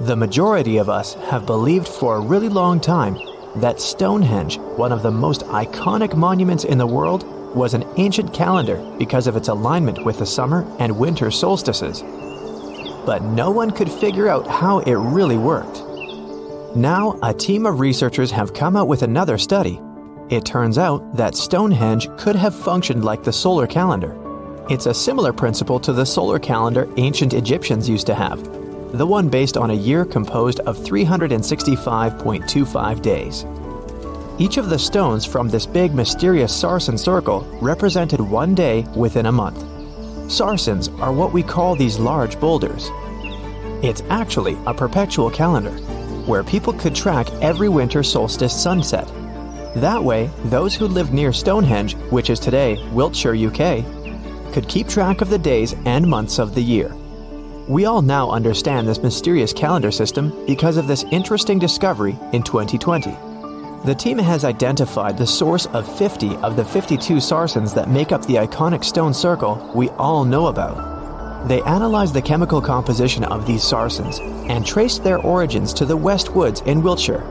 The majority of us have believed for a really long time that Stonehenge, one of the most iconic monuments in the world, was an ancient calendar because of its alignment with the summer and winter solstices. But no one could figure out how it really worked. Now, a team of researchers have come out with another study. It turns out that Stonehenge could have functioned like the solar calendar. It's a similar principle to the solar calendar ancient Egyptians used to have, the one based on a year composed of 365.25 days. Each of the stones from this big mysterious sarsen circle represented one day within a month. Sarsens are what we call these large boulders. It's actually a perpetual calendar, where people could track every winter solstice sunset. That way, those who lived near Stonehenge, which is today Wiltshire, UK, could keep track of the days and months of the year. We all now understand this mysterious calendar system because of this interesting discovery in 2020. The team has identified the source of 50 of the 52 sarsens that make up the iconic stone circle we all know about. They analyzed the chemical composition of these sarsens and traced their origins to the West Woods in Wiltshire.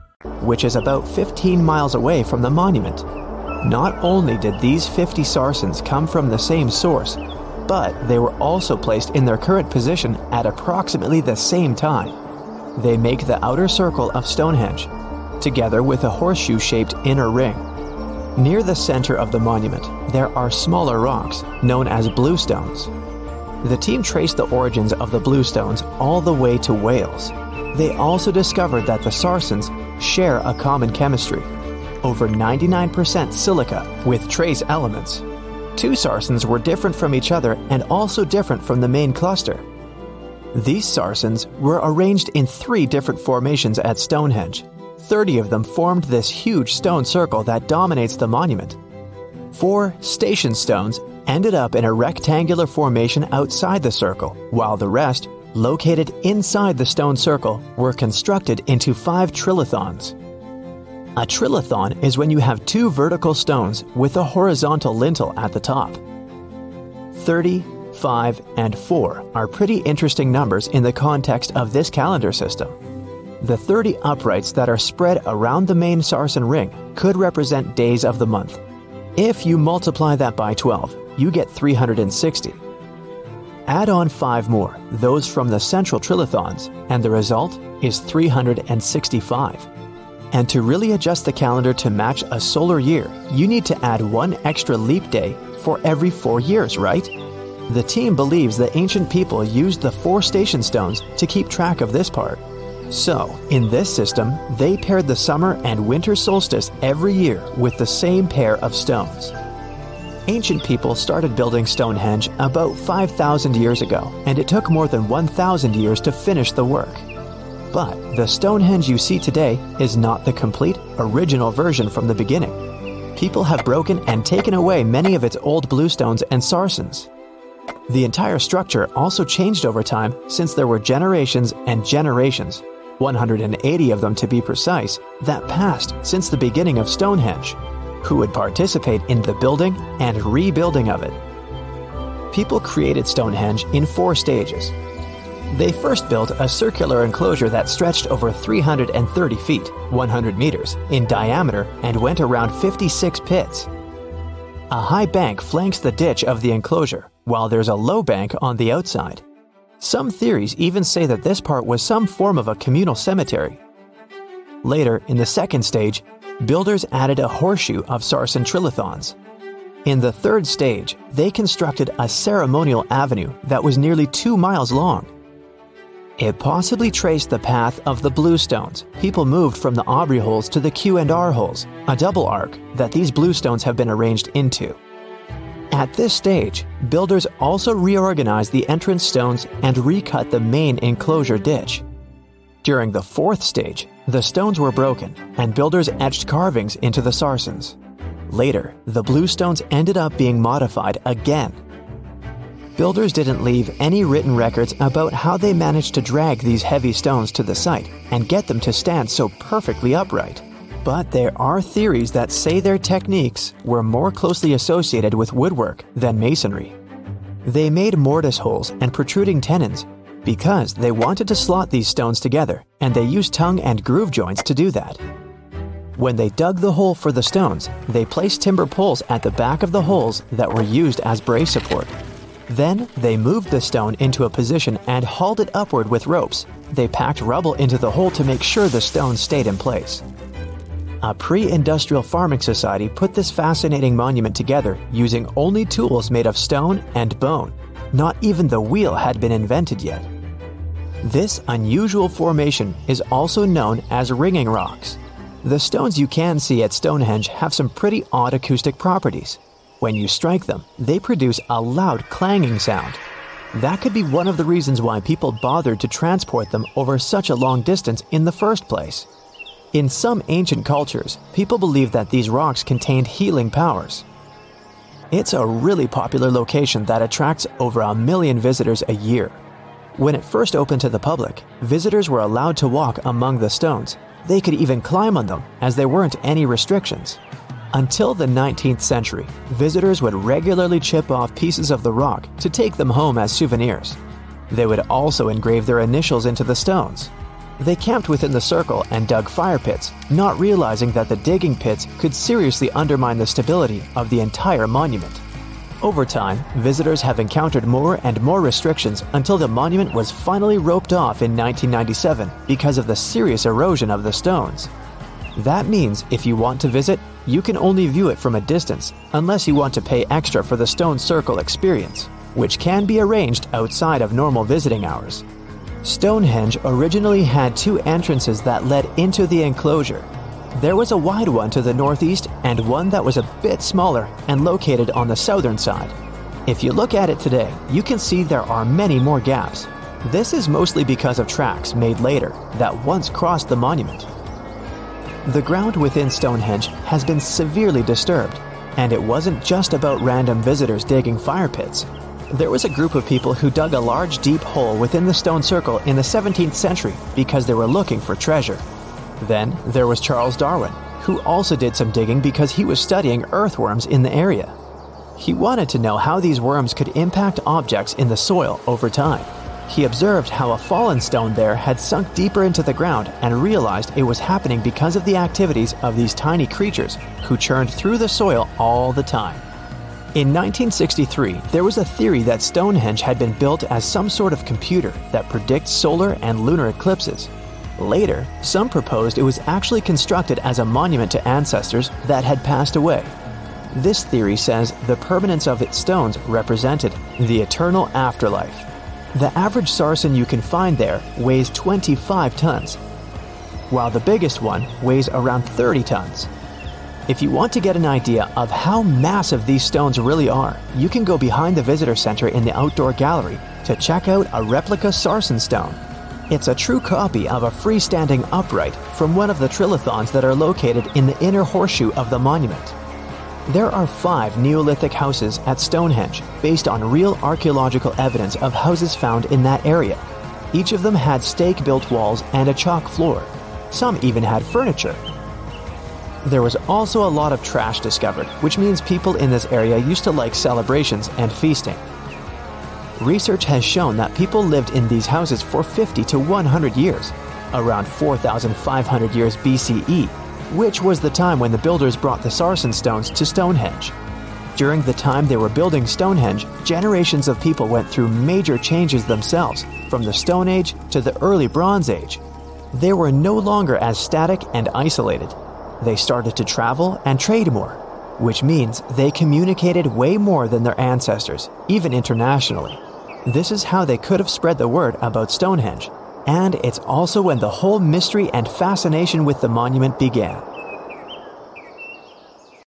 Which is about 15 miles away from the monument. Not only did these 50 sarsens come from the same source, but they were also placed in their current position at approximately the same time. They make the outer circle of Stonehenge, together with a horseshoe shaped inner ring. Near the center of the monument, there are smaller rocks known as bluestones. The team traced the origins of the bluestones all the way to Wales. They also discovered that the sarsens share a common chemistry over 99% silica with trace elements. Two sarsens were different from each other and also different from the main cluster. These sarsens were arranged in three different formations at Stonehenge. 30 of them formed this huge stone circle that dominates the monument. Four station stones ended up in a rectangular formation outside the circle, while the rest, located inside the stone circle, were constructed into five trilithons. A trilithon is when you have two vertical stones with a horizontal lintel at the top. 30, 5, and 4 are pretty interesting numbers in the context of this calendar system. The 30 uprights that are spread around the main sarsen ring could represent days of the month. If you multiply that by 12, you get 360. Add on 5 more, those from the central trilithons, and the result is 365. And to really adjust the calendar to match a solar year, you need to add one extra leap day for every four years, right? The team believes that ancient people used the four station stones to keep track of this part. So, in this system, they paired the summer and winter solstice every year with the same pair of stones. Ancient people started building Stonehenge about 5,000 years ago, and it took more than 1,000 years to finish the work. But the Stonehenge you see today is not the complete, original version from the beginning. People have broken and taken away many of its old bluestones and sarsens. The entire structure also changed over time since there were generations and generations, 180 of them to be precise, that passed since the beginning of Stonehenge, who would participate in the building and rebuilding of it. People created Stonehenge in four stages. They first built a circular enclosure that stretched over 330 feet, 100 meters, in diameter and went around 56 pits. A high bank flanks the ditch of the enclosure, while there's a low bank on the outside. Some theories even say that this part was some form of a communal cemetery. Later, in the second stage, builders added a horseshoe of sarsen trilithons. In the third stage, they constructed a ceremonial avenue that was nearly two miles long. It possibly traced the path of the bluestones. People moved from the Aubrey holes to the Q and R holes, a double arc that these bluestones have been arranged into. At this stage, builders also reorganized the entrance stones and recut the main enclosure ditch. During the fourth stage, the stones were broken and builders etched carvings into the sarsens. Later, the bluestones ended up being modified again. Builders didn't leave any written records about how they managed to drag these heavy stones to the site and get them to stand so perfectly upright. But there are theories that say their techniques were more closely associated with woodwork than masonry. They made mortise holes and protruding tenons because they wanted to slot these stones together, and they used tongue and groove joints to do that. When they dug the hole for the stones, they placed timber poles at the back of the holes that were used as brace support. Then they moved the stone into a position and hauled it upward with ropes. They packed rubble into the hole to make sure the stone stayed in place. A pre industrial farming society put this fascinating monument together using only tools made of stone and bone not even the wheel had been invented yet. This unusual formation is also known as ringing rocks. The stones you can see at Stonehenge have some pretty odd acoustic properties. When you strike them, they produce a loud clanging sound. That could be one of the reasons why people bothered to transport them over such a long distance in the first place. In some ancient cultures, people believed that these rocks contained healing powers. It's a really popular location that attracts over a million visitors a year. When it first opened to the public, visitors were allowed to walk among the stones. They could even climb on them, as there weren't any restrictions. Until the 19th century, visitors would regularly chip off pieces of the rock to take them home as souvenirs. They would also engrave their initials into the stones. They camped within the circle and dug fire pits, not realizing that the digging pits could seriously undermine the stability of the entire monument. Over time, visitors have encountered more and more restrictions until the monument was finally roped off in 1997 because of the serious erosion of the stones. That means if you want to visit, you can only view it from a distance, unless you want to pay extra for the stone circle experience, which can be arranged outside of normal visiting hours. Stonehenge originally had two entrances that led into the enclosure. There was a wide one to the northeast and one that was a bit smaller and located on the southern side. If you look at it today, you can see there are many more gaps. This is mostly because of tracks made later that once crossed the monument. The ground within Stonehenge has been severely disturbed, and it wasn't just about random visitors digging fire pits. There was a group of people who dug a large deep hole within the stone circle in the 17th century because they were looking for treasure. Then there was Charles Darwin, who also did some digging because he was studying earthworms in the area. He wanted to know how these worms could impact objects in the soil over time. He observed how a fallen stone there had sunk deeper into the ground and realized it was happening because of the activities of these tiny creatures who churned through the soil all the time. In 1963, there was a theory that Stonehenge had been built as some sort of computer that predicts solar and lunar eclipses. Later, some proposed it was actually constructed as a monument to ancestors that had passed away. This theory says the permanence of its stones represented the eternal afterlife. The average sarsen you can find there weighs 25 tons, while the biggest one weighs around 30 tons. If you want to get an idea of how massive these stones really are, you can go behind the visitor center in the outdoor gallery to check out a replica sarsen stone. It's a true copy of a freestanding upright from one of the trilithons that are located in the inner horseshoe of the monument. There are five Neolithic houses at Stonehenge based on real archaeological evidence of houses found in that area. Each of them had stake built walls and a chalk floor. Some even had furniture, there was also a lot of trash discovered, which means people in this area used to like celebrations and feasting. Research has shown that people lived in these houses for 50 to 100 years, around 4,500 years BCE, which was the time when the builders brought the sarsen stones to Stonehenge. During the time they were building Stonehenge, generations of people went through major changes themselves, from the Stone Age to the early Bronze Age. They were no longer as static and isolated. They started to travel and trade more, which means they communicated way more than their ancestors, even internationally. This is how they could have spread the word about Stonehenge, and it's also when the whole mystery and fascination with the monument began.